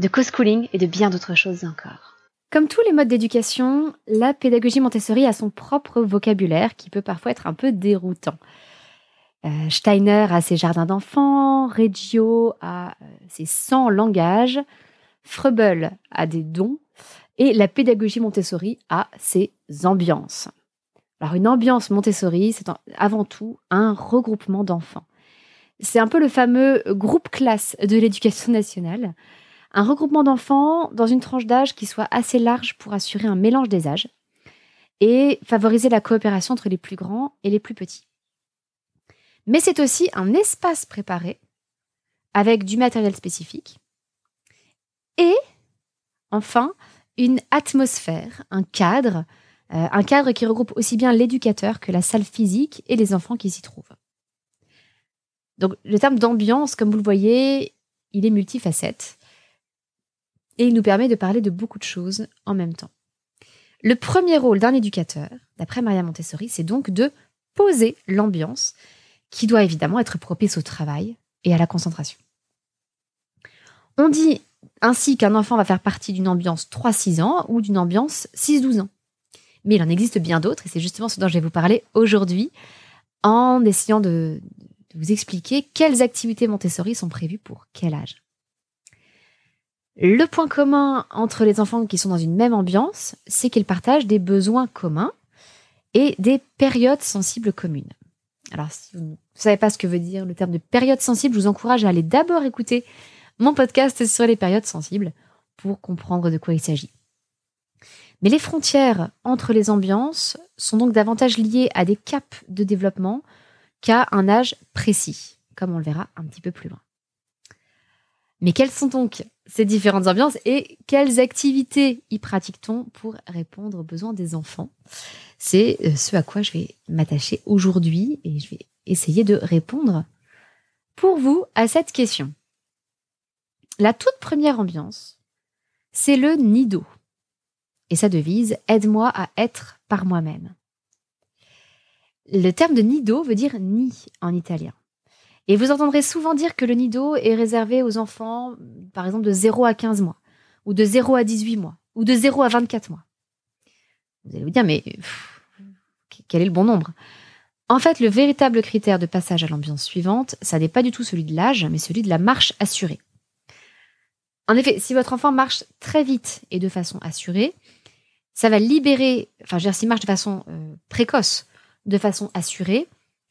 de co-schooling et de bien d'autres choses encore. Comme tous les modes d'éducation, la pédagogie Montessori a son propre vocabulaire qui peut parfois être un peu déroutant. Euh, Steiner a ses jardins d'enfants, Reggio a euh, ses 100 langages, Froebel a des dons et la pédagogie Montessori a ses ambiances. Alors une ambiance Montessori, c'est avant tout un regroupement d'enfants. C'est un peu le fameux groupe classe de l'éducation nationale un regroupement d'enfants dans une tranche d'âge qui soit assez large pour assurer un mélange des âges et favoriser la coopération entre les plus grands et les plus petits. Mais c'est aussi un espace préparé avec du matériel spécifique et enfin une atmosphère, un cadre, euh, un cadre qui regroupe aussi bien l'éducateur que la salle physique et les enfants qui s'y trouvent. Donc le terme d'ambiance, comme vous le voyez, il est multifacette et il nous permet de parler de beaucoup de choses en même temps. Le premier rôle d'un éducateur, d'après Maria Montessori, c'est donc de poser l'ambiance qui doit évidemment être propice au travail et à la concentration. On dit ainsi qu'un enfant va faire partie d'une ambiance 3-6 ans ou d'une ambiance 6-12 ans. Mais il en existe bien d'autres et c'est justement ce dont je vais vous parler aujourd'hui en essayant de, de vous expliquer quelles activités Montessori sont prévues pour quel âge. Le point commun entre les enfants qui sont dans une même ambiance, c'est qu'ils partagent des besoins communs et des périodes sensibles communes. Alors, si vous ne savez pas ce que veut dire le terme de période sensible, je vous encourage à aller d'abord écouter mon podcast sur les périodes sensibles pour comprendre de quoi il s'agit. Mais les frontières entre les ambiances sont donc davantage liées à des caps de développement qu'à un âge précis, comme on le verra un petit peu plus loin. Mais quelles sont donc ces différentes ambiances et quelles activités y pratique-t-on pour répondre aux besoins des enfants? C'est euh, ce à quoi je vais m'attacher aujourd'hui et je vais essayer de répondre pour vous à cette question. La toute première ambiance, c'est le nido. Et sa devise, aide-moi à être par moi-même. Le terme de nido veut dire nid en italien. Et vous entendrez souvent dire que le nido est réservé aux enfants, par exemple, de 0 à 15 mois, ou de 0 à 18 mois, ou de 0 à 24 mois. Vous allez vous dire, mais quel est le bon nombre? En fait, le véritable critère de passage à l'ambiance suivante, ça n'est pas du tout celui de l'âge, mais celui de la marche assurée. En effet, si votre enfant marche très vite et de façon assurée, ça va libérer, enfin, je veux dire, s'il marche de façon euh, précoce, de façon assurée,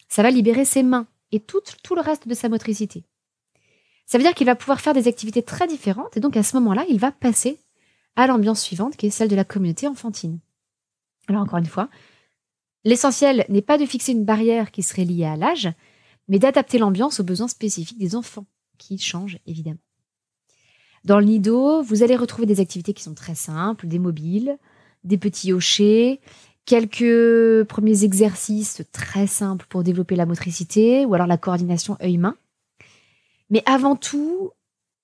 ça va libérer ses mains et tout, le reste de sa motricité. Ça veut dire qu'il va pouvoir faire des activités très différentes et donc à ce moment-là, il va passer à l'ambiance suivante qui est celle de la communauté enfantine. Alors encore une fois, l'essentiel n'est pas de fixer une barrière qui serait liée à l'âge, mais d'adapter l'ambiance aux besoins spécifiques des enfants, qui changent évidemment. Dans le nido, vous allez retrouver des activités qui sont très simples, des mobiles, des petits hochets, quelques premiers exercices très simples pour développer la motricité ou alors la coordination œil-main. Mais avant tout,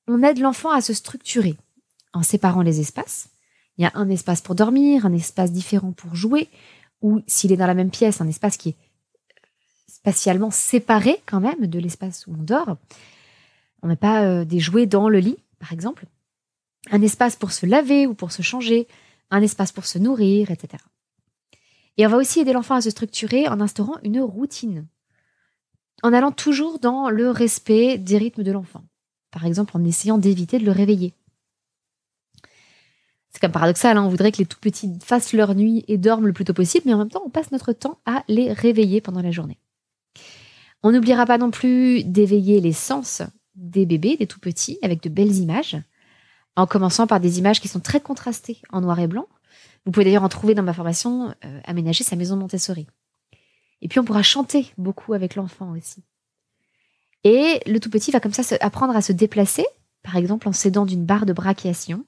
on aide l'enfant à se structurer en séparant les espaces. Il y a un espace pour dormir, un espace différent pour jouer, ou s'il est dans la même pièce, un espace qui est spatialement séparé quand même de l'espace où on dort. On met pas euh, des jouets dans le lit, par exemple. Un espace pour se laver ou pour se changer, un espace pour se nourrir, etc. Et on va aussi aider l'enfant à se structurer en instaurant une routine, en allant toujours dans le respect des rythmes de l'enfant. Par exemple, en essayant d'éviter de le réveiller. C'est comme paradoxal, hein, on voudrait que les tout petits fassent leur nuit et dorment le plus tôt possible, mais en même temps, on passe notre temps à les réveiller pendant la journée. On n'oubliera pas non plus d'éveiller les sens des bébés, des tout petits, avec de belles images, en commençant par des images qui sont très contrastées en noir et blanc, vous pouvez d'ailleurs en trouver dans ma formation euh, Aménager sa maison Montessori. Et puis on pourra chanter beaucoup avec l'enfant aussi. Et le tout petit va comme ça apprendre à se déplacer, par exemple en s'aidant d'une barre de brachiation.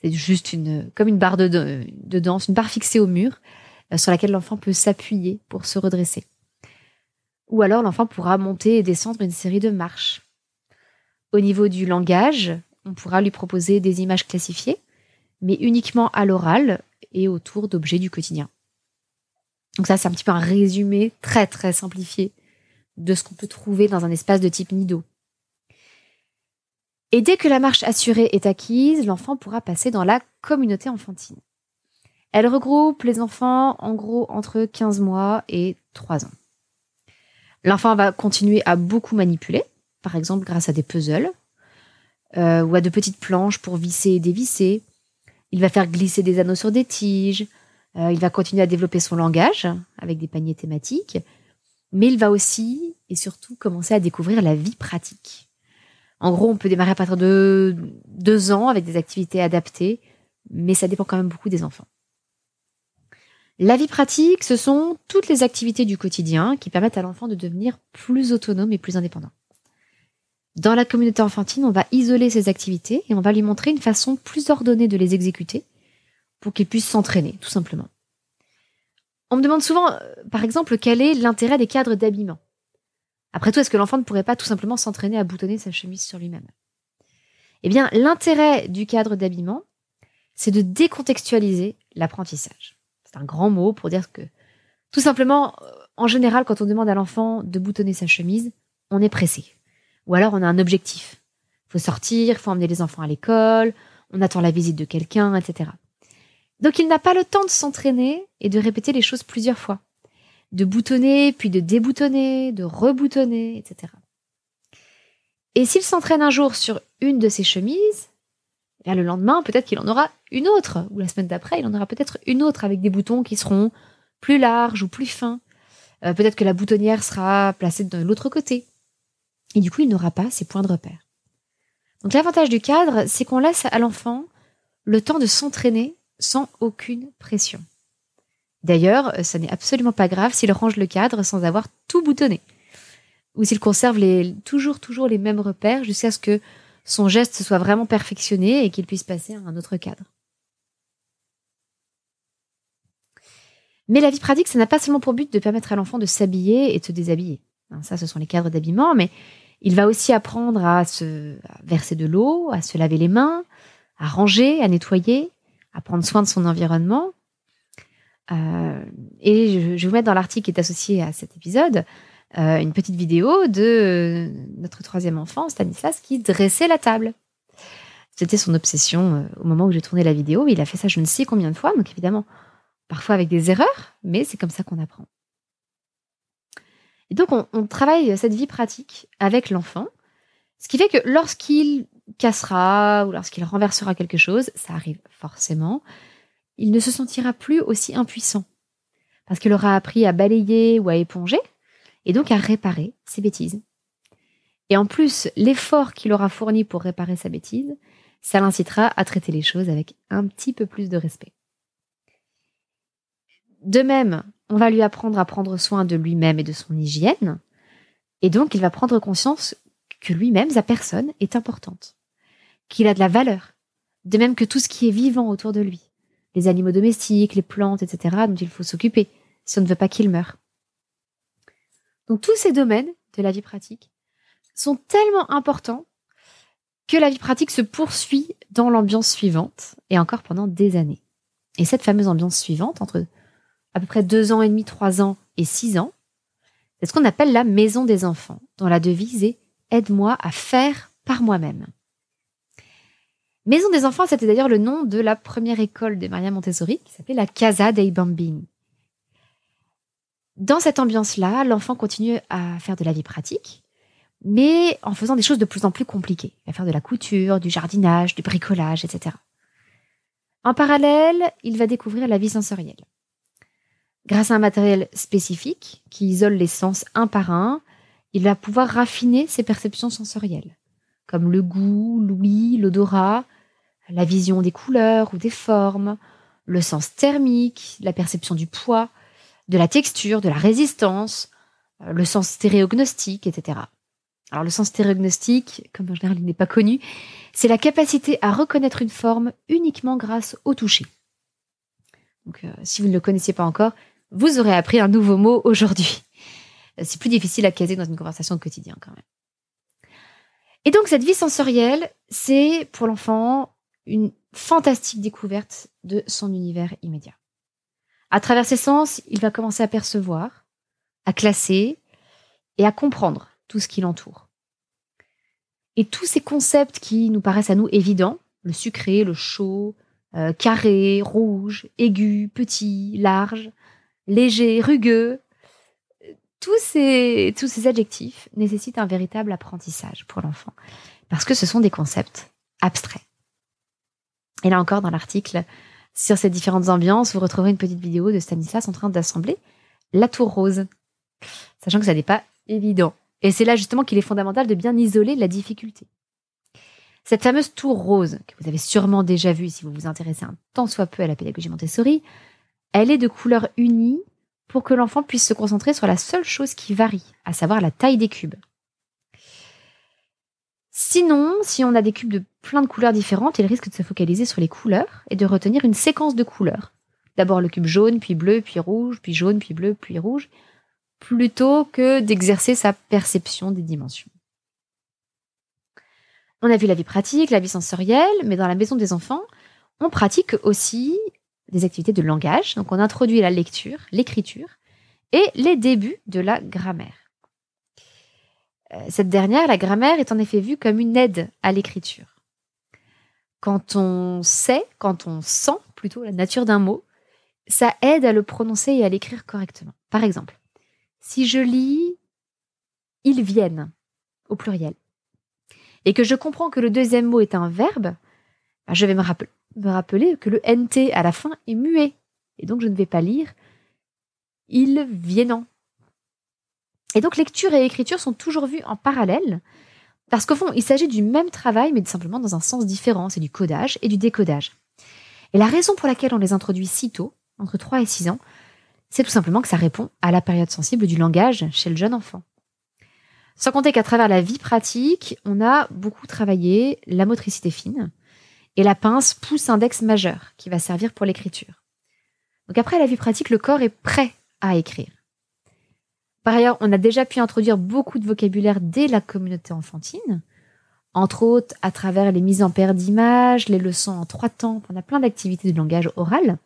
C'est juste comme une barre de, de danse, une barre fixée au mur euh, sur laquelle l'enfant peut s'appuyer pour se redresser. Ou alors l'enfant pourra monter et descendre une série de marches. Au niveau du langage, on pourra lui proposer des images classifiées, mais uniquement à l'oral et autour d'objets du quotidien. Donc ça, c'est un petit peu un résumé très très simplifié de ce qu'on peut trouver dans un espace de type Nido. Et dès que la marche assurée est acquise, l'enfant pourra passer dans la communauté enfantine. Elle regroupe les enfants en gros entre 15 mois et 3 ans. L'enfant va continuer à beaucoup manipuler, par exemple grâce à des puzzles euh, ou à de petites planches pour visser et dévisser. Il va faire glisser des anneaux sur des tiges. Euh, il va continuer à développer son langage avec des paniers thématiques. Mais il va aussi et surtout commencer à découvrir la vie pratique. En gros, on peut démarrer à partir de deux ans avec des activités adaptées, mais ça dépend quand même beaucoup des enfants. La vie pratique, ce sont toutes les activités du quotidien qui permettent à l'enfant de devenir plus autonome et plus indépendant. Dans la communauté enfantine, on va isoler ces activités et on va lui montrer une façon plus ordonnée de les exécuter pour qu'il puisse s'entraîner, tout simplement. On me demande souvent, euh, par exemple, quel est l'intérêt des cadres d'habillement? Après tout, est-ce que l'enfant ne pourrait pas tout simplement s'entraîner à boutonner sa chemise sur lui-même? Eh bien, l'intérêt du cadre d'habillement, c'est de décontextualiser l'apprentissage. C'est un grand mot pour dire que, tout simplement, euh, en général, quand on demande à l'enfant de boutonner sa chemise, on est pressé. Ou alors on a un objectif. Il faut sortir, il faut emmener les enfants à l'école, on attend la visite de quelqu'un, etc. Donc il n'a pas le temps de s'entraîner et de répéter les choses plusieurs fois. De boutonner, puis de déboutonner, de reboutonner, etc. Et s'il s'entraîne un jour sur une de ses chemises, le lendemain, peut-être qu'il en aura une autre, ou la semaine d'après, il en aura peut-être une autre avec des boutons qui seront plus larges ou plus fins. Euh, peut-être que la boutonnière sera placée de l'autre côté. Et du coup, il n'aura pas ses points de repère. Donc l'avantage du cadre, c'est qu'on laisse à l'enfant le temps de s'entraîner sans aucune pression. D'ailleurs, ça n'est absolument pas grave s'il range le cadre sans avoir tout boutonné. Ou s'il conserve toujours, toujours les mêmes repères jusqu'à ce que son geste soit vraiment perfectionné et qu'il puisse passer à un autre cadre. Mais la vie pratique, ça n'a pas seulement pour but de permettre à l'enfant de s'habiller et de se déshabiller. Hein, ça, ce sont les cadres d'habillement, mais il va aussi apprendre à se verser de l'eau, à se laver les mains, à ranger, à nettoyer, à prendre soin de son environnement. Euh, et je, vais vous mettre dans l'article qui est associé à cet épisode euh, une petite vidéo de notre troisième enfant, Stanislas, qui dressait la table. C'était son obsession euh, au moment où j'ai tourné la vidéo. Il a fait ça je ne sais combien de fois, donc évidemment, parfois avec des erreurs, mais c'est comme ça qu'on apprend. Et donc, on, travaille cette vie pratique avec l'enfant, ce qui fait que lorsqu'il cassera ou lorsqu'il renversera quelque chose, ça arrive forcément, il ne se sentira plus aussi impuissant. Parce qu'il aura appris à balayer ou à éponger, et donc à réparer ses bêtises. Et en plus, l'effort qu'il aura fourni pour réparer sa bêtise, ça l'incitera à traiter les choses avec un petit peu plus de respect. De même, on va lui apprendre à prendre soin de lui-même et de son hygiène, et donc il va prendre conscience que lui-même, sa personne, est importante, qu'il a de la valeur, de même que tout ce qui est vivant autour de lui, les animaux domestiques, les plantes, etc., dont il faut s'occuper si on ne veut pas qu'il meure. Donc tous ces domaines de la vie pratique sont tellement importants que la vie pratique se poursuit dans l'ambiance suivante et encore pendant des années. Et cette fameuse ambiance suivante, entre à peu près deux ans et demi, trois ans et six ans, c'est ce qu'on appelle la maison des enfants, dont la devise est Aide-moi à faire par moi-même. Maison des enfants, c'était d'ailleurs le nom de la première école de Maria Montessori, qui s'appelait la Casa dei Bambini. Dans cette ambiance-là, l'enfant continue à faire de la vie pratique, mais en faisant des choses de plus en plus compliquées. à faire de la couture, du jardinage, du bricolage, etc. En parallèle, il va découvrir la vie sensorielle. Grâce à un matériel spécifique qui isole les sens un par un, il va pouvoir raffiner ses perceptions sensorielles, comme le goût, l'ouïe, l'odorat, la vision des couleurs ou des formes, le sens thermique, la perception du poids, de la texture, de la résistance, euh, le sens stéréognostique, etc. Alors le sens stéréognostique, comme en général il n'est pas connu, c'est la capacité à reconnaître une forme uniquement grâce au toucher. Donc euh, si vous ne le connaissiez pas encore, vous aurez appris un nouveau mot aujourd'hui. C'est plus difficile à caser dans une conversation de quotidien quand même. Et donc cette vie sensorielle, c'est pour l'enfant une fantastique découverte de son univers immédiat. À travers ses sens, il va commencer à percevoir, à classer et à comprendre tout ce qui l'entoure. Et tous ces concepts qui nous paraissent à nous évidents, le sucré, le chaud, euh, carré, rouge, aigu, petit, large, léger, rugueux, tous ces, adjectifs nécessitent un véritable apprentissage pour l'enfant, parce que ce sont des concepts abstraits. Et là encore, dans l'article sur ces différentes ambiances, vous retrouverez une petite vidéo de Stanislas en train d'assembler la tour rose, sachant que ça n'est pas évident. Et c'est là justement qu'il est fondamental de bien isoler la difficulté. Cette fameuse tour rose, que vous avez sûrement déjà vue si vous vous intéressez un tant soit peu à la pédagogie Montessori, elle est de couleur unie pour que l'enfant puisse se concentrer sur la seule chose qui varie, à savoir la taille des cubes. Sinon, si on a des cubes de plein de couleurs différentes, il risque de se focaliser sur les couleurs et de retenir une séquence de couleurs. D'abord le cube jaune, puis bleu, puis rouge, puis jaune, puis bleu, puis rouge, plutôt que d'exercer sa perception des dimensions. On a vu la vie pratique, la vie sensorielle, mais dans la maison des enfants, on pratique aussi des activités de langage. Donc on introduit la lecture, l'écriture et les débuts de la grammaire. Euh, cette dernière, la grammaire, est en effet vue comme une aide à l'écriture. Quand on sait, quand on sent plutôt la nature d'un mot, ça aide à le prononcer et à l'écrire correctement. Par exemple, si je lis ils viennent au pluriel et que je comprends que le deuxième mot est un verbe, bah, je vais me, rappeler que le NT à la fin est muet. Et donc je ne vais pas lire ils viennent. Et donc lecture et écriture sont toujours vues en parallèle, parce qu'au fond, il s'agit du même travail, mais simplement dans un sens différent. C'est du codage et du décodage. Et la raison pour laquelle on les introduit si tôt, entre 3 et 6 ans, c'est tout simplement que ça répond à la période sensible du langage chez le jeune enfant. Sans compter qu'à travers la vie pratique, on a beaucoup travaillé la motricité fine et la pince pouce-index majeur qui va servir pour l'écriture. Donc après la vie pratique, le corps est prêt à écrire. Par ailleurs, on a déjà pu introduire beaucoup de vocabulaire dès la communauté enfantine, entre autres à travers les mises en paire d'images, les leçons en trois temps, on a plein d'activités de langage oral.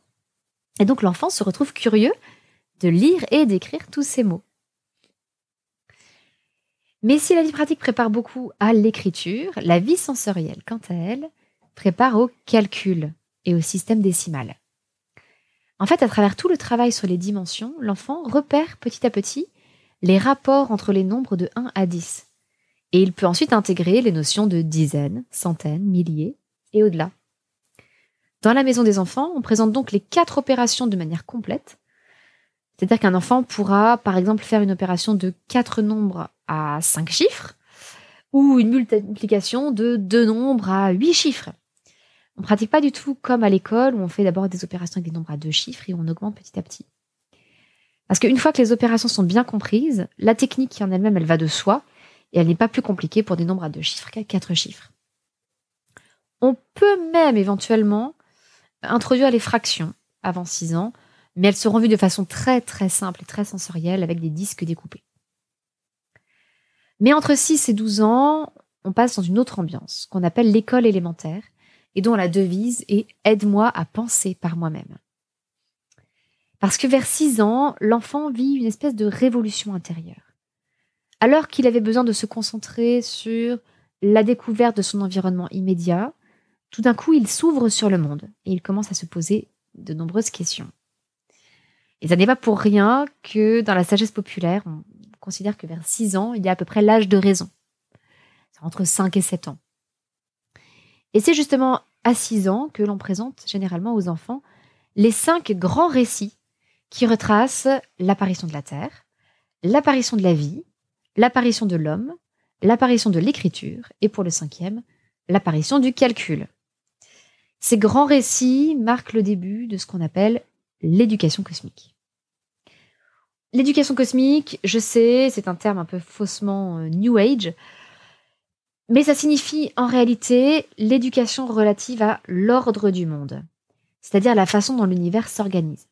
Et donc l'enfant se retrouve curieux de lire et d'écrire tous ces mots. Mais si la vie pratique prépare beaucoup à l'écriture, la vie sensorielle, quant à elle, prépare au calcul et au système décimal. En fait, à travers tout le travail sur les dimensions, l'enfant repère petit à petit les rapports entre les nombres de 1 à 10. Et il peut ensuite intégrer les notions de dizaines, centaines, milliers et au-delà. Dans la maison des enfants, on présente donc les quatre opérations de manière complète. C'est-à-dire qu'un enfant pourra, par exemple, faire une opération de quatre nombres à cinq chiffres ou une multiplication de deux nombres à huit chiffres. On ne pratique pas du tout comme à l'école où on fait d'abord des opérations avec des nombres à deux chiffres et on augmente petit à petit. Parce qu'une fois que les opérations sont bien comprises, la technique en elle-même, elle va de soi et elle n'est pas plus compliquée pour des nombres à deux chiffres qu'à quatre chiffres. On peut même éventuellement introduire les fractions avant 6 ans, mais elles seront vues de façon très très simple et très sensorielle avec des disques découpés. Mais entre 6 et 12 ans, on passe dans une autre ambiance, qu'on appelle l'école élémentaire, et dont la devise est Aide-moi à penser par moi-même. Parce que vers 6 ans, l'enfant vit une espèce de révolution intérieure. Alors qu'il avait besoin de se concentrer sur la découverte de son environnement immédiat, tout d'un coup, il s'ouvre sur le monde et il commence à se poser de nombreuses questions. Et ça n'est pas pour rien que dans la sagesse populaire, on considère que vers 6 ans, il y a à peu près l'âge de raison. C'est entre 5 et 7 ans. Et c'est justement à 6 ans que l'on présente généralement aux enfants les cinq grands récits qui retracent l'apparition de la Terre, l'apparition de la vie, l'apparition de l'homme, l'apparition de l'écriture et pour le cinquième, l'apparition du calcul. Ces grands récits marquent le début de ce qu'on appelle l'éducation cosmique. L'éducation cosmique, je sais, c'est un terme un peu faussement euh, New Age, mais ça signifie en réalité l'éducation relative à l'ordre du monde, c'est-à-dire la façon dont l'univers s'organise.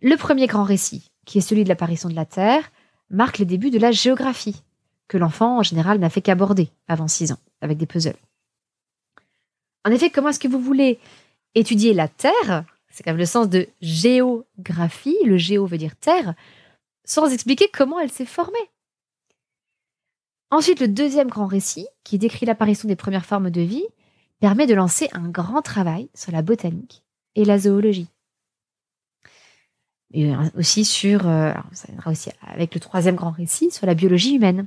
Le premier grand récit, qui est celui de l'apparition de la Terre, marque les débuts de la géographie, que l'enfant en général n'a fait qu'aborder avant 6 ans, avec des puzzles. En effet, comment est-ce que vous voulez étudier la Terre? C'est quand même le sens de géographie, le géo veut dire terre, sans expliquer comment elle s'est formée. Ensuite, le deuxième grand récit, qui décrit l'apparition des premières formes de vie, permet de lancer un grand travail sur la botanique et la zoologie. Euh, aussi sur, euh, avec le troisième grand récit sur la biologie humaine.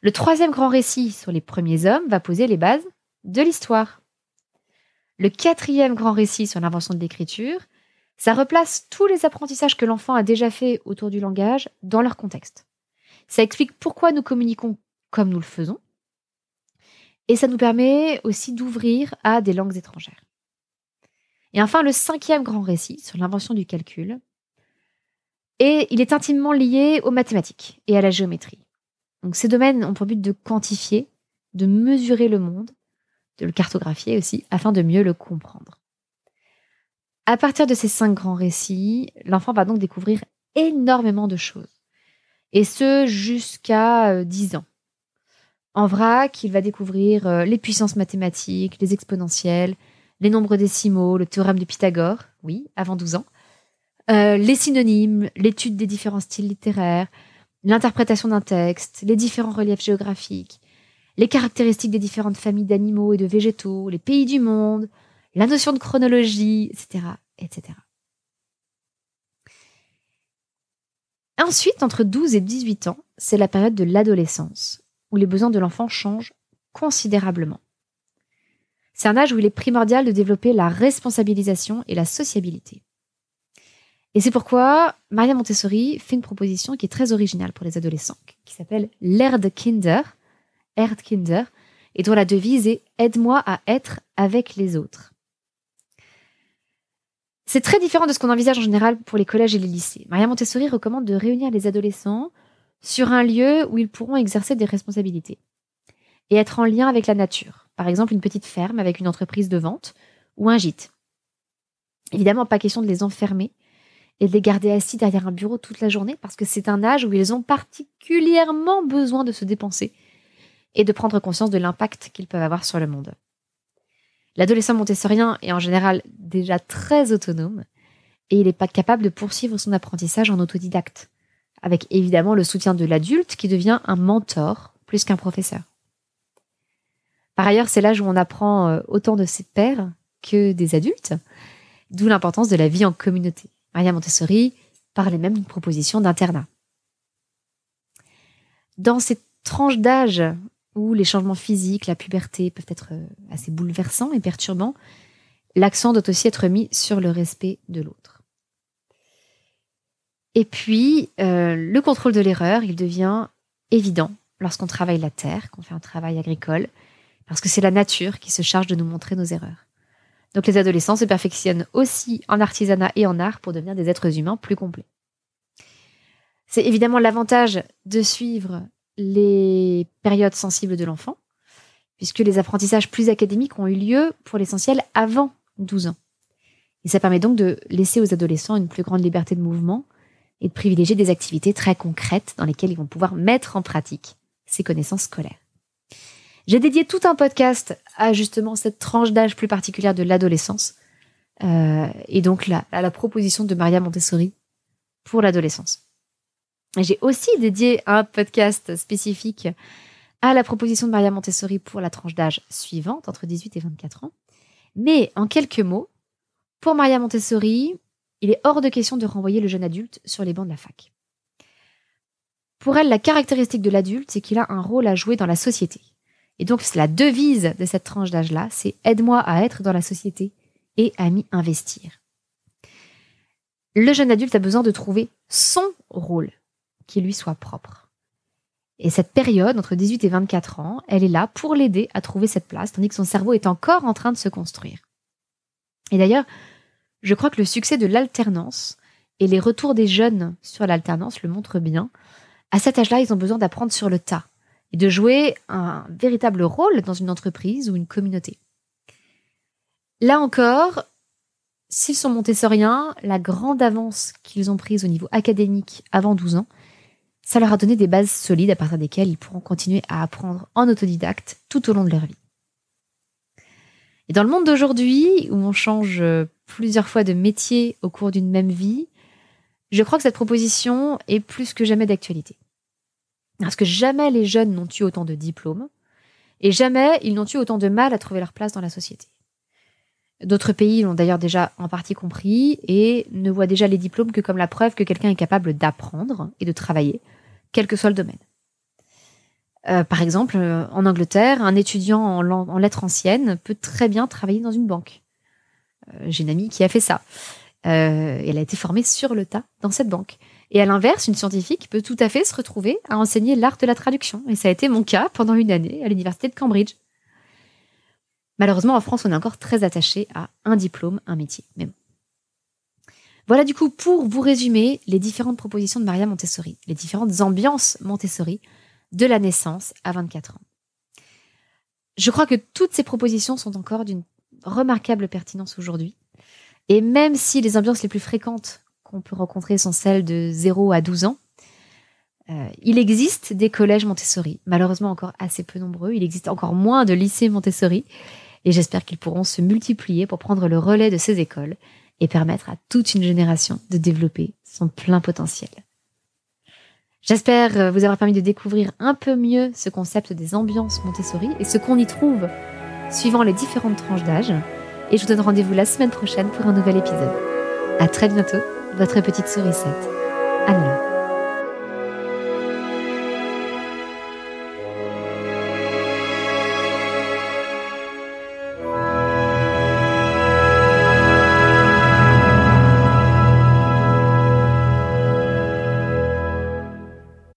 Le troisième grand récit sur les premiers hommes va poser les bases de l'histoire. Le quatrième grand récit sur l'invention de l'écriture, ça replace tous les apprentissages que l'enfant a déjà fait autour du langage dans leur contexte. Ça explique pourquoi nous communiquons comme nous le faisons. Et ça nous permet aussi d'ouvrir à des langues étrangères. Et enfin, le cinquième grand récit sur l'invention du calcul. Et il est intimement lié aux mathématiques et à la géométrie. Donc ces domaines ont pour but de quantifier, de mesurer le monde de le cartographier aussi, afin de mieux le comprendre. À partir de ces cinq grands récits, l'enfant va donc découvrir énormément de choses. Et ce, jusqu'à 10 euh, ans. En vrac, il va découvrir euh, les puissances mathématiques, les exponentielles, les nombres décimaux, le théorème de Pythagore, oui, avant 12 ans, euh, les synonymes, l'étude des différents styles littéraires, l'interprétation d'un texte, les différents reliefs géographiques, les caractéristiques des différentes familles d'animaux et de végétaux, les pays du monde, la notion de chronologie, etc., etc. Ensuite, entre 12 et 18 ans, c'est la période de l'adolescence, où les besoins de l'enfant changent considérablement. C'est un âge où il est primordial de développer la responsabilisation et la sociabilité. Et c'est pourquoi Maria Montessori fait une proposition qui est très originale pour les adolescents, qui s'appelle l'Erdkinder, Erdkinder, et dont la devise est Aide-moi à être avec les autres. C'est très différent de ce qu'on envisage en général pour les collèges et les lycées. Maria Montessori recommande de réunir les adolescents sur un lieu où ils pourront exercer des responsabilités et être en lien avec la nature. Par exemple, une petite ferme avec une entreprise de vente ou un gîte. Évidemment, pas question de les enfermer et de les garder assis derrière un bureau toute la journée parce que c'est un âge où ils ont particulièrement besoin de se dépenser et de prendre conscience de l'impact qu'ils peuvent avoir sur le monde. L'adolescent montessorien est en général déjà très autonome et il n'est pas capable de poursuivre son apprentissage en autodidacte, avec évidemment le soutien de l'adulte qui devient un mentor plus qu'un professeur. Par ailleurs, c'est l'âge où on apprend euh, autant de ses pairs que des adultes, d'où l'importance de la vie en communauté. Maria Montessori parlait même d'une proposition d'internat. Dans cette tranche d'âge où les changements physiques, la puberté peuvent être euh, assez bouleversants et perturbants, l'accent doit aussi être mis sur le respect de l'autre. Et puis, euh, le contrôle de l'erreur, il devient évident lorsqu'on travaille la terre, qu'on fait un travail agricole, parce que c'est la nature qui se charge de nous montrer nos erreurs. Donc les adolescents se perfectionnent aussi en artisanat et en art pour devenir des êtres humains plus complets. C'est évidemment l'avantage de suivre les périodes sensibles de l'enfant, puisque les apprentissages plus académiques ont eu lieu pour l'essentiel avant 12 ans. Et ça permet donc de laisser aux adolescents une plus grande liberté de mouvement et de privilégier des activités très concrètes dans lesquelles ils vont pouvoir mettre en pratique ces connaissances scolaires. J'ai dédié tout un podcast à justement cette tranche d'âge plus particulière de l'adolescence euh, et donc à la proposition de Maria Montessori pour l'adolescence. J'ai aussi dédié un podcast spécifique à la proposition de Maria Montessori pour la tranche d'âge suivante, entre 18 et 24 ans. Mais en quelques mots, pour Maria Montessori, il est hors de question de renvoyer le jeune adulte sur les bancs de la fac. Pour elle, la caractéristique de l'adulte, c'est qu'il a un rôle à jouer dans la société. Et donc, la devise de cette tranche d'âge-là, c'est aide-moi à être dans la société et à m'y investir. Le jeune adulte a besoin de trouver son rôle qui lui soit propre. Et cette période, entre 18 et 24 ans, elle est là pour l'aider à trouver cette place, tandis que son cerveau est encore en train de se construire. Et d'ailleurs, je crois que le succès de l'alternance et les retours des jeunes sur l'alternance le montrent bien. À cet âge-là, ils ont besoin d'apprendre sur le tas et de jouer un véritable rôle dans une entreprise ou une communauté. Là encore, s'ils sont montessoriens, la grande avance qu'ils ont prise au niveau académique avant 12 ans, ça leur a donné des bases solides à partir desquelles ils pourront continuer à apprendre en autodidacte tout au long de leur vie. Et dans le monde d'aujourd'hui, où on change plusieurs fois de métier au cours d'une même vie, je crois que cette proposition est plus que jamais d'actualité. Parce que jamais les jeunes n'ont eu autant de diplômes, et jamais ils n'ont eu autant de mal à trouver leur place dans la société. D'autres pays l'ont d'ailleurs déjà en partie compris et ne voient déjà les diplômes que comme la preuve que quelqu'un est capable d'apprendre et de travailler, quel que soit le domaine. Euh, par exemple, euh, en Angleterre, un étudiant en, lettres anciennes peut très bien travailler dans une banque. Euh, j'ai une amie qui a fait ça. elle a été formée sur le tas dans cette banque. Et à l'inverse, une scientifique peut tout à fait se retrouver à enseigner l'art de la traduction. Et ça a été mon cas pendant une année à l'université de Cambridge. Malheureusement, en France, on est encore très attaché à un diplôme, un métier. Mais Voilà du coup pour vous résumer les différentes propositions de Maria Montessori, les différentes ambiances Montessori de la naissance à 24 ans. Je crois que toutes ces propositions sont encore d'une remarquable pertinence aujourd'hui. Et même si les ambiances les plus fréquentes qu'on peut rencontrer sont celles de 0 à 12 ans, euh, il existe des collèges Montessori, malheureusement encore assez peu nombreux. Il existe encore moins de lycées Montessori et j'espère qu'ils pourront se multiplier pour prendre le relais de ces écoles et permettre à toute une génération de développer son plein potentiel. J'espère euh, vous avoir permis de découvrir un peu mieux ce concept des ambiances Montessori et ce qu'on y trouve suivant les différentes tranches d'âge. Et je vous donne rendez-vous la semaine prochaine pour un nouvel épisode. À très bientôt, votre petite sourisette. À